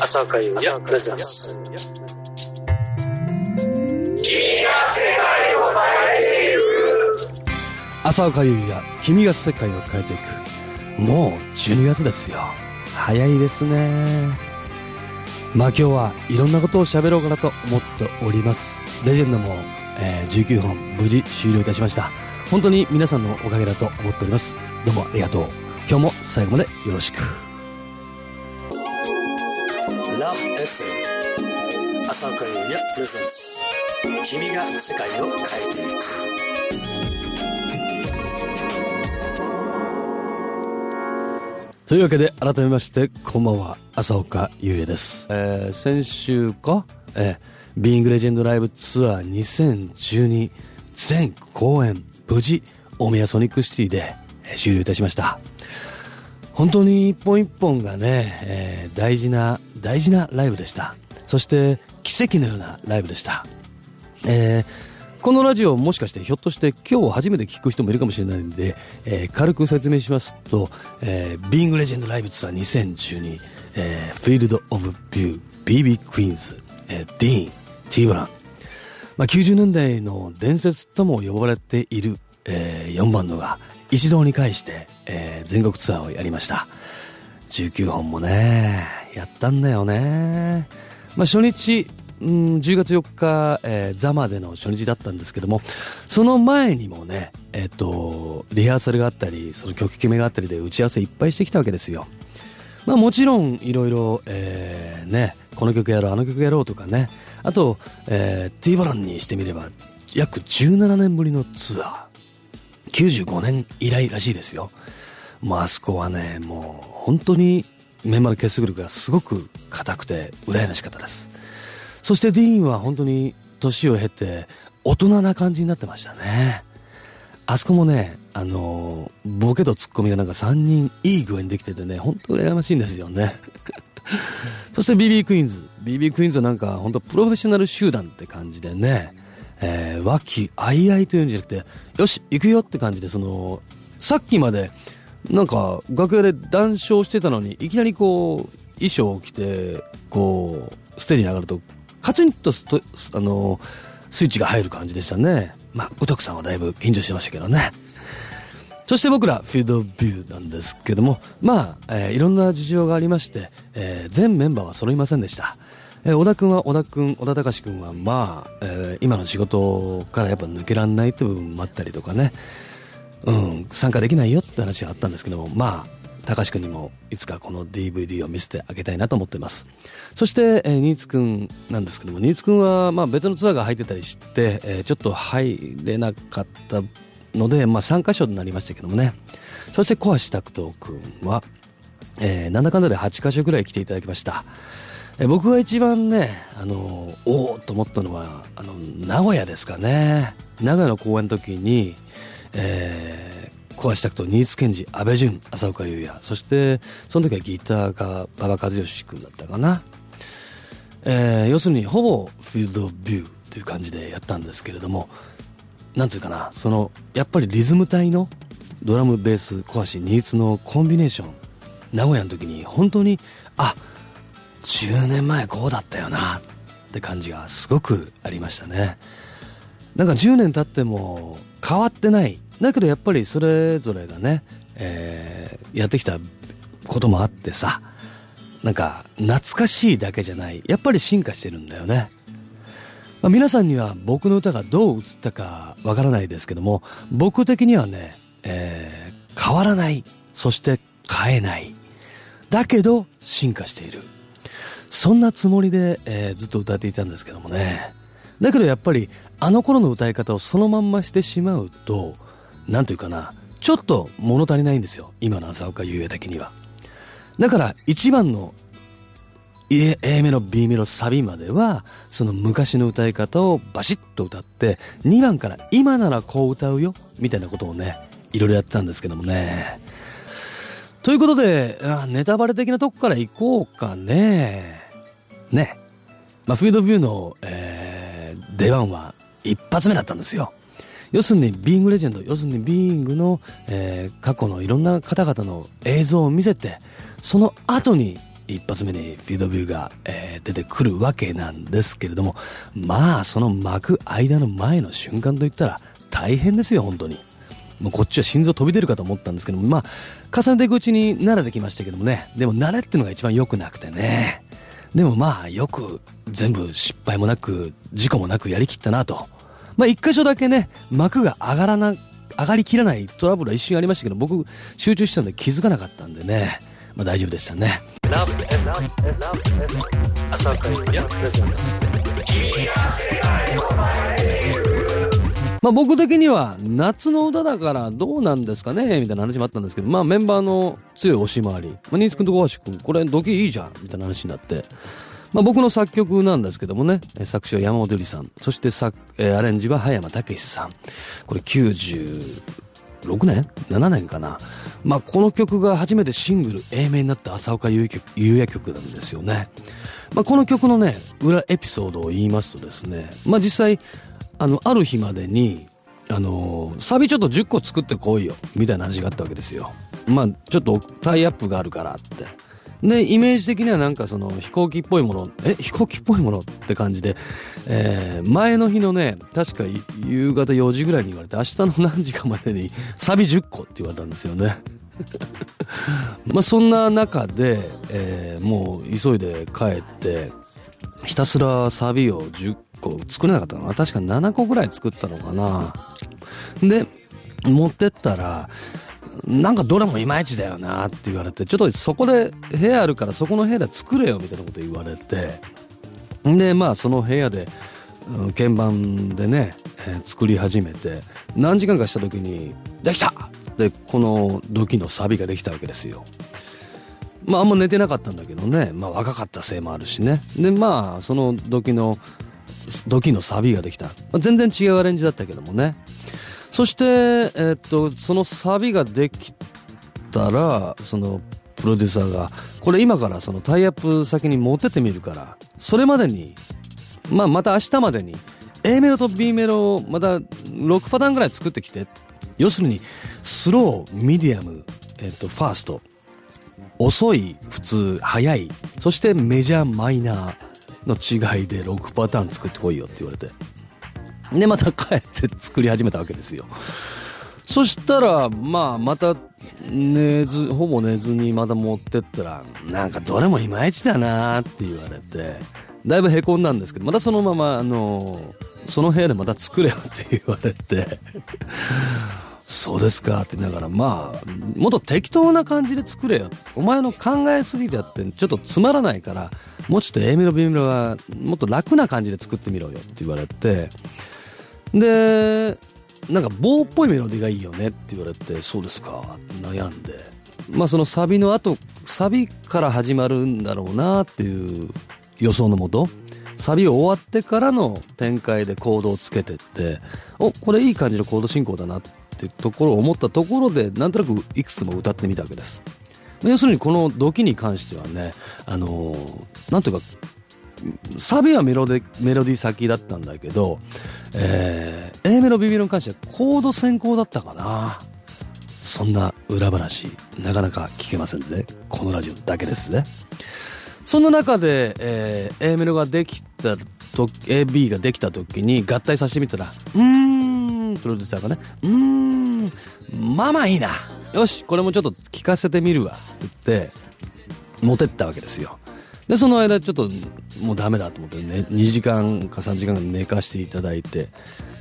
浅岡優也プレゼンス浅岡優也君が世界を変えていく。もう12月ですよ。早いですね。まあ今日はいろんなことを喋ろうかなと思っております。レジェンドも、えー19本無事終了いたしました。本当に皆さんのおかげだと思っております。どうもありがとう。今日も最後までよろしく。ラブ FM 浅岡優也プレゼンス君が世界を変えていく。というわけで改めましてこんばんは浅岡優也です、えー先週か、えー、ビーイングレジェンドライブツアー2012全公演無事大宮ソニックシティで、えー終了いたしました。本当に一本一本がね、えー大事な大事なライブでした。そして奇跡のようなライブでした。えーこのラジオもしかしてひょっとして今日初めて聞く人もいるかもしれないんで、えー軽く説明しますと、えー、ビングレジェンドライブツアー2012、えー、フィールド・オブ・ビュー、BB クイーンズ、えー、ディーン、ティーブラン、まあ、90年代の伝説とも呼ばれている、え4バンドが一堂に会して、えー全国ツアーをやりました。19本もね、やったんだよね。まあ、初日、うん、10月4日、えーザマでの初日だったんですけども、その前にもね、えっ、と、リハーサルがあったり、その曲決めがあったりで打ち合わせいっぱいしてきたわけですよ。まあもちろんいろいろ、えーね、この曲やろう、あの曲やろうとかね。あと、えー、ティーバランにしてみれば、約17年ぶりのツアー。95年以来らしいですよ。もうあそこはね、もう本当にメンバーの結束力がすごく硬くて羨ましかったです。そしてディーンは本当に年を経て大人な感じになってましたね。あそこもね、あのーボケとツッコミがなんか3人いい具合にできててね、本当羨ましいんですよね。そして BB クイーンズ。BB クイーンズはなんか本当プロフェッショナル集団って感じでね、えー、和気あいあいというんじゃなくて、よし、行くよって感じで、その、さっきまで、なんか楽屋で談笑してたのに、いきなりこう、衣装を着て、こう、ステージに上がると、カチンとストあの、スイッチが入る感じでしたね。まあ、宇徳さんはだいぶ緊張してましたけどね。そして僕らフィードビューなんですけども、まあ、えーいろんな事情がありまして、えー全メンバーは揃いませんでした。えー小田くんは小田くん、小田隆くんはまあ、えー今の仕事からやっぱ抜けらんないって部分もあったりとかね、うん、参加できないよって話があったんですけども、まあ、高橋くんにもいつかこの DVD を見せてあげたいなと思ってます。そして、えー、新津くんなんですけども、新津くんはまあ別のツアーが入ってたりして、えーちょっと入れなかったので、まあ3箇所になりましたけどもね。そして小橋拓人くんは、えーなんだかんだで8箇所ぐらい来ていただきました。えー僕が一番ね、あのーおおと思ったのは、あの、名古屋ですかね。名古屋の公演の時に、えー、小橋拓人、新津健治、安倍淳、浅岡優也、そして、その時はギターが馬場和義君だったかな。えー要するにほぼフィールドビューという感じでやったんですけれども、なんていうかな、その、やっぱりリズム隊のドラム、ベース、小橋、新津のコンビネーション、名古屋の時に本当に、あ、10年前こうだったよなって感じがすごくありましたね。なんか10年経っても変わってない。だけどやっぱりそれぞれがね、えーやってきたこともあってさ、なんか懐かしいだけじゃない。やっぱり進化してるんだよね。まあ、皆さんには僕の歌がどう映ったかわからないですけども、僕的にはね、えー変わらない。そして変えない。だけど進化している。そんなつもりで、えーずっと歌っていたんですけどもね。だけどやっぱりあの頃の歌い方をそのまんましてしまうと、なんというかな、ちょっと物足りないんですよ。今の浅岡優也的には。だから一番の A, A メロ B メロサビまではその昔の歌い方をバシッと歌って2番から今ならこう歌うよみたいなことをねいろいろやってたんですけどもねということでネタバレ的なとこから行こうかねねまあフィードビューの、えー出番は一発目だったんですよ要するにビーイングレジェンド要するにビーイングの、えー過去のいろんな方々の映像を見せてその後に一発目にフィードビューが、えー、出てくるわけなんですけれども、まあ、その巻く間の前の瞬間といったら大変ですよ、本当に。もうこっちは心臓飛び出るかと思ったんですけども、まあ、重ねていくうちに慣れてきましたけどもね。でも慣れっていうのが一番良くなくてね。でもまあ、よく全部失敗もなく、事故もなくやりきったなと。まあ、一箇所だけね、幕が上がらな、上がりきらないトラブルは一瞬ありましたけど、僕、集中してたんで気づかなかったんでね。まあ大丈夫でしたね。ラブ朝会プレゼンスまあ僕的には夏の歌だからどうなんですかねみたいな話もあったんですけど、まあメンバーの強い押し回り、まあ、新津君と小橋君、これドキいいじゃんみたいな話になって、まあ僕の作曲なんですけどもね、作詞は山本由里さん、そして作、アレンジは葉山武さん。これ90、6年 ?7 年かな？まあ、この曲が初めてシングル A 名になった浅岡優也曲なんですよね。まあ、この曲のね、裏エピソードを言いますとですね、まあ、実際、あの、ある日までに、あの、サビちょっと10個作ってこいよ、みたいな話があったわけですよ。まあ、ちょっとタイアップがあるからって。で、イメージ的にはなんかその飛行機っぽいもの、え、飛行機っぽいものって感じで、えー、前の日のね、確か夕方4時ぐらいに言われて、明日の何時かまでにサビ10個って言われたんですよね。まあそんな中で、えー、もう急いで帰って、ひたすらサビを10個作れなかったのかな確か7個ぐらい作ったのかなで、持ってったら、なんかどれもいまいちだよなって言われて、ちょっとそこで部屋あるからそこの部屋で作れよみたいなこと言われて、で、まあその部屋で、鍵盤でね、えー、作り始めて、何時間かした時に、できたで、この土器のサビができたわけですよ。まああんま寝てなかったんだけどね、まあ若かったせいもあるしね。で、まあその土器の、土器のサビができた。まあ、全然違うアレンジだったけどもね。そして、えー、っと、そのサビができたら、その、プロデューサーが、これ今からそのタイアップ先に持ってってみるから、それまでに、まあまた明日までに、A メロと B メロをまた6パターンぐらい作ってきて。要するに、スロー、ミディアム、えっと、ファースト。遅い、普通、早い。そしてメジャー、マイナーの違いで6パターン作ってこいよって言われて。で、また帰って作り始めたわけですよ。そしたら、まあ、また、寝ず、ほぼ寝ずにまた持ってったら、なんかどれもいまいちだなって言われて、だいぶ凹んだんですけど、またそのまま、あの、その部屋でまた作れよって言われて、そうですかって言いながら、まあ、もっと適当な感じで作れよ。お前の考えすぎてやって、ちょっとつまらないから、もうちょっと A メロ B メロはもっと楽な感じで作ってみろよって言われて、でなんか棒っぽいメロディーがいいよねって言われてそうですか悩んでまあそのサビの後サビから始まるんだろうなっていう予想のもとサビ終わってからの展開でコードをつけてっておこれいい感じのコード進行だなってってところを思ったところでなんとなくいくつも歌ってみたわけです要するにこの「ドキ」に関してはねあの、なんていうかサビはメロデメロディー先だったんだけど、えー、A メロ B メロに関してはコード先行だったかな。そんな裏話、なかなか聞けませんね。このラジオだけですね。そんな中で、えー、A メロができたと、AB ができた時に合体させてみたら、うん、プロデューサーがね、うーん、まあまあいいな。よし、これもちょっと聞かせてみるわ。って言って、持てったわけですよ。で、その間ちょっともうダメだと思ってね、2時間か3時間寝かしていただいて、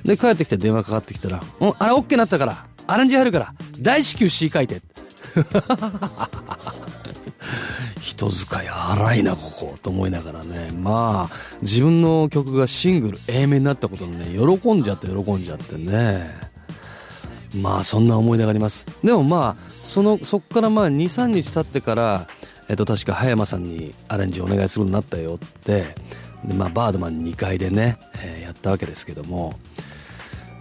で、帰ってきて電話かかってきたら、うん、あれ OK になったから、アレンジ入るから、大至急 C 書いて。人使い荒いな、ここ。と思いながらね。まあ、自分の曲がシングル A 面になったことにね、喜んじゃって喜んじゃってね。まあ、そんな思い出があります。でもまあ、その、そっからまあ、2、3日経ってから、えっと、確か葉山さんにアレンジお願いするようになったよってで、まあ、バードマン2階でね、えー、やったわけですけども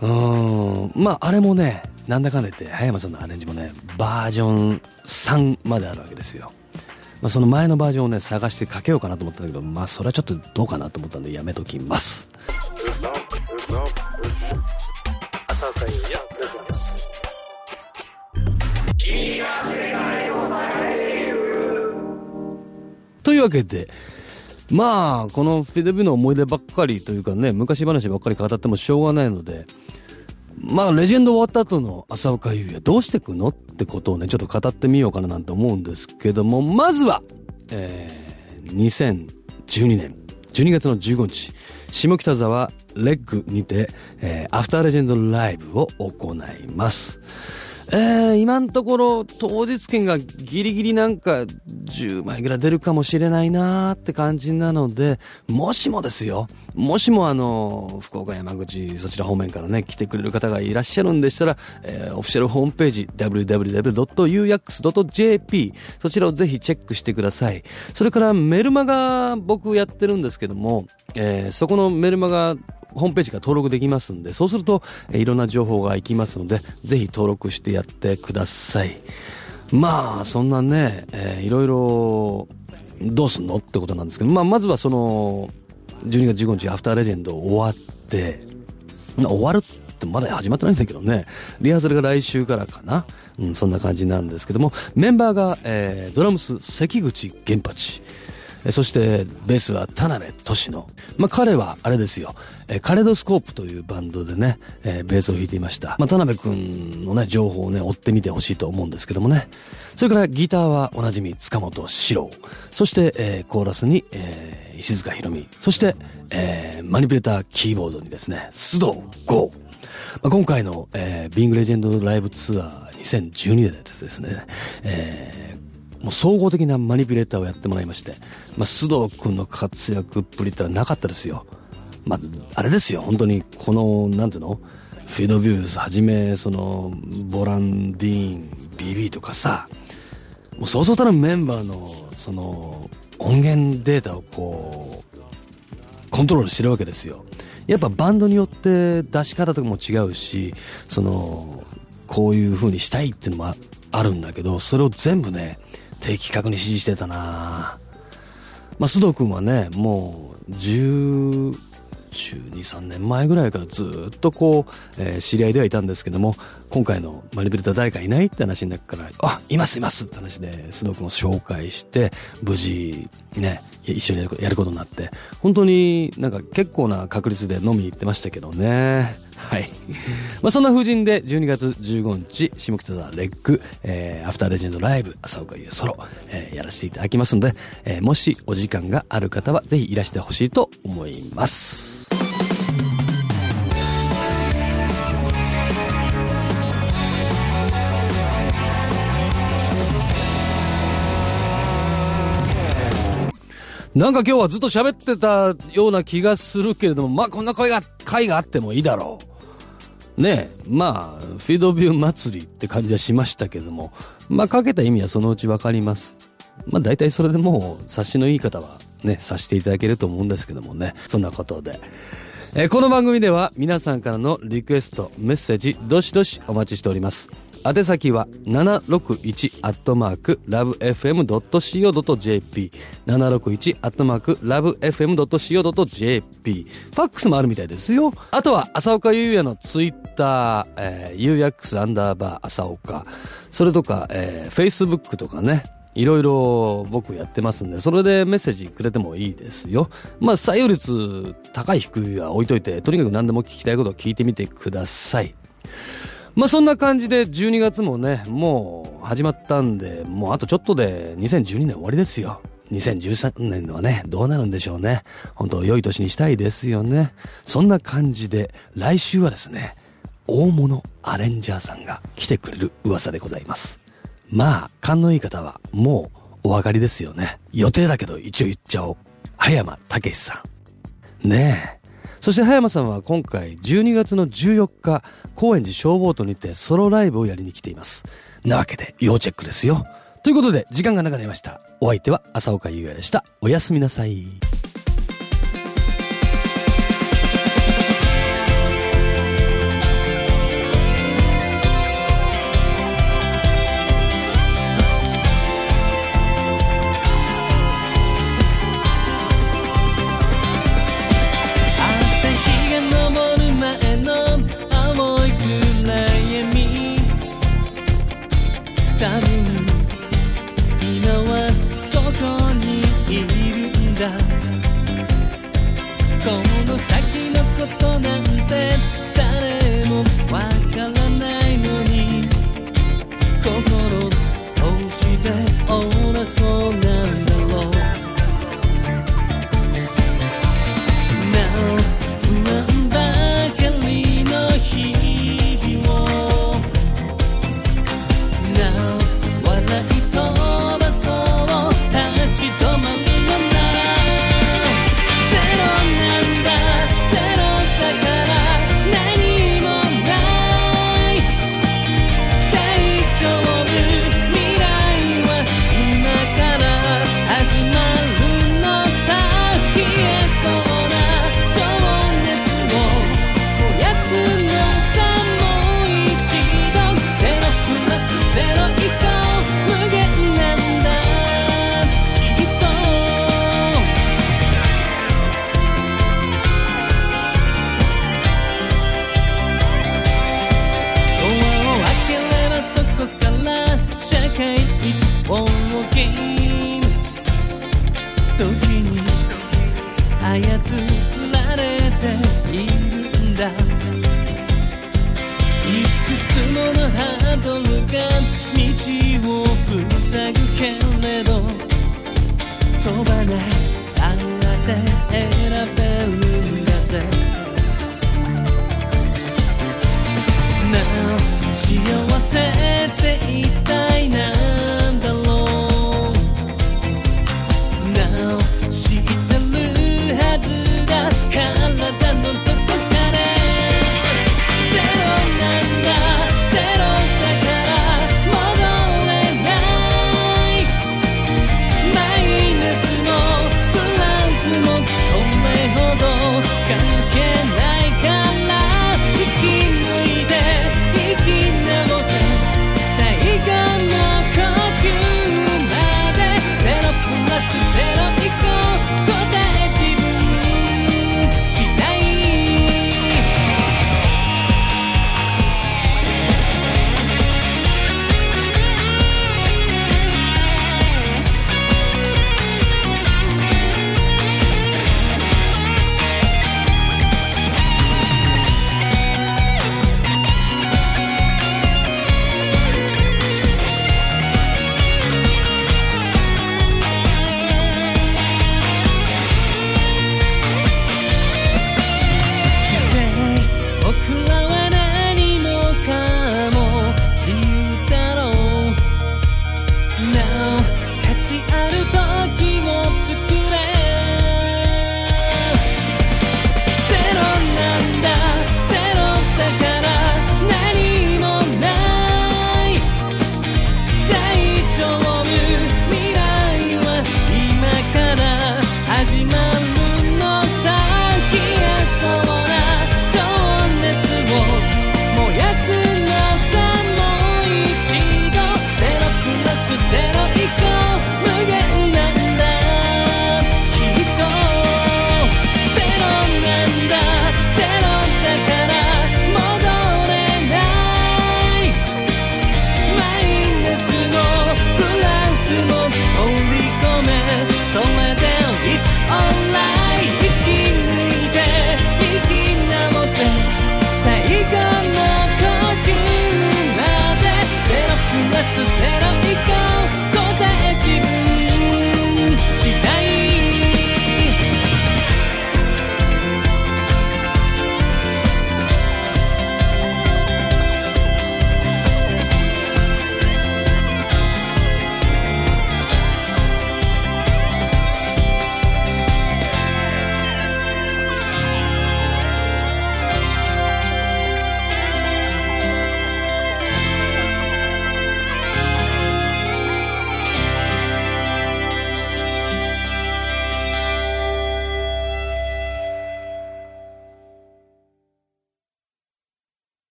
うんまああれもねなんだかんだ言って葉山さんのアレンジもねバージョン3まであるわけですよ、まあ、その前のバージョンをね探してかけようかなと思ったんだけどまあそれはちょっとどうかなと思ったんでやめときます。というわけで、まあ、このフィデビューの思い出ばっかりというかね、昔話ばっかり語ってもしょうがないので、まあ、レジェンド終わった後の浅岡優也どうしてくのってことをね、ちょっと語ってみようかななんて思うんですけども、まずは、えー、2012年12月の15日、下北沢レッグにて、えー、アフターレジェンドライブを行います。えー、今のところ当日券がギリギリなんか10枚ぐらい出るかもしれないなーって感じなので、もしもですよ、もしもあの、福岡山口そちら方面からね、来てくれる方がいらっしゃるんでしたら、えー、オフィシャルホームページ www.uyax.jp そちらをぜひチェックしてください。それからメルマガ僕やってるんですけども、えー、そこのメルマガホームページが登録できますんで、そうすると、えー、いろんな情報が行きますので、ぜひ登録してややってください。まあ、そんなね、えー、いろいろ、どうすんのってことなんですけど、まあ、まずはその、12月15日アフターレジェンド終わって、終わるってまだ始まってないんだけどね、リハーサルが来週からかな。うん、そんな感じなんですけども、メンバーが、えー、ドラムス関口源八、そしてベースは田辺俊野。まあ彼はあれですよ、カレドスコープというバンドでね、ベースを弾いていました。まあ田辺くんのね、情報をね、追ってみてほしいと思うんですけどもね。それからギターはおなじみ塚本史郎。そして、えー、コーラスに、えー、石塚ひろみ。そして、えー、マニピュレーターキーボードにですね、須藤剛。まあ、今回の、えー、ビングレジェンドライブツアー2012でですね、えー、もう総合的なマニピュレーターをやってもらいまして、まあ、須藤君の活躍っぷりってのはなかったですよ。まあ、あれですよ、本当に、この、なんていうの？フィードビューズはじめ、その、ボランディーン、BB とかさ、もうそうそうたるメンバーの、その、音源データをこう、コントロールしてるわけですよ。やっぱバンドによって出し方とかも違うし、その、こういう風にしたいっていうのもあるんだけど、それを全部ね、的確に指示してたなまあ、須藤君はね、もう、10、12、3年前ぐらいからずっとこう、えー、知り合いではいたんですけども、今回のマニピュレータ誰かいないって話になるから、あ、いますいますって話で、須藤君を紹介して、無事、ね、一緒にやることになって、本当になんか結構な確率で飲みに行ってましたけどね。はい。まあそんな風神で12月15日、下北沢レッグ、えー、アフターレジェンドライブ、朝岡優ソロ、えー、やらせていただきますので、えー、もしお時間がある方はぜひいらしてほしいと思います。なんか今日はずっと喋ってたような気がするけれども、まあこんな声が、回があってもいいだろう。ねまあ、フィードビュー祭りって感じはしましたけども、まあ、かけた意味はそのうちわかります。まあ、大体それでもう、察しのいい方はね、察していただけると思うんですけどもね、そんなことで。えー、この番組では皆さんからのリクエスト、メッセージ、どしどしお待ちしております。宛先は761アットマークラブ FM.co.jp 761アットマークラブ FM.co.jp ファックスもあるみたいですよ。あとは浅岡優也のツイッター、えー、ユーヤックスアンダーバー浅岡。それとか、えー、Facebook とかね。いろいろ僕やってますんで、それでメッセージくれてもいいですよ。まあ、採用率高い低いは置いといて、とにかく何でも聞きたいことを聞いてみてください。まあそんな感じで12月もね、もう始まったんで、もうあとちょっとで2012年終わりですよ。2013年はね、どうなるんでしょうね。本当良い年にしたいですよね。そんな感じで、来週はですね、大物アレンジャーさんが来てくれる噂でございます。まあ、勘のいい方はもうお分かりですよね。予定だけど一応言っちゃおう。葉山武さん。ねえ。そして葉山さんは今回12月の14日、高円寺消防とにてソロライブをやりに来ています。なわけで要チェックですよ。ということで時間がなくなりました。お相手は浅岡優也でした。おやすみなさい。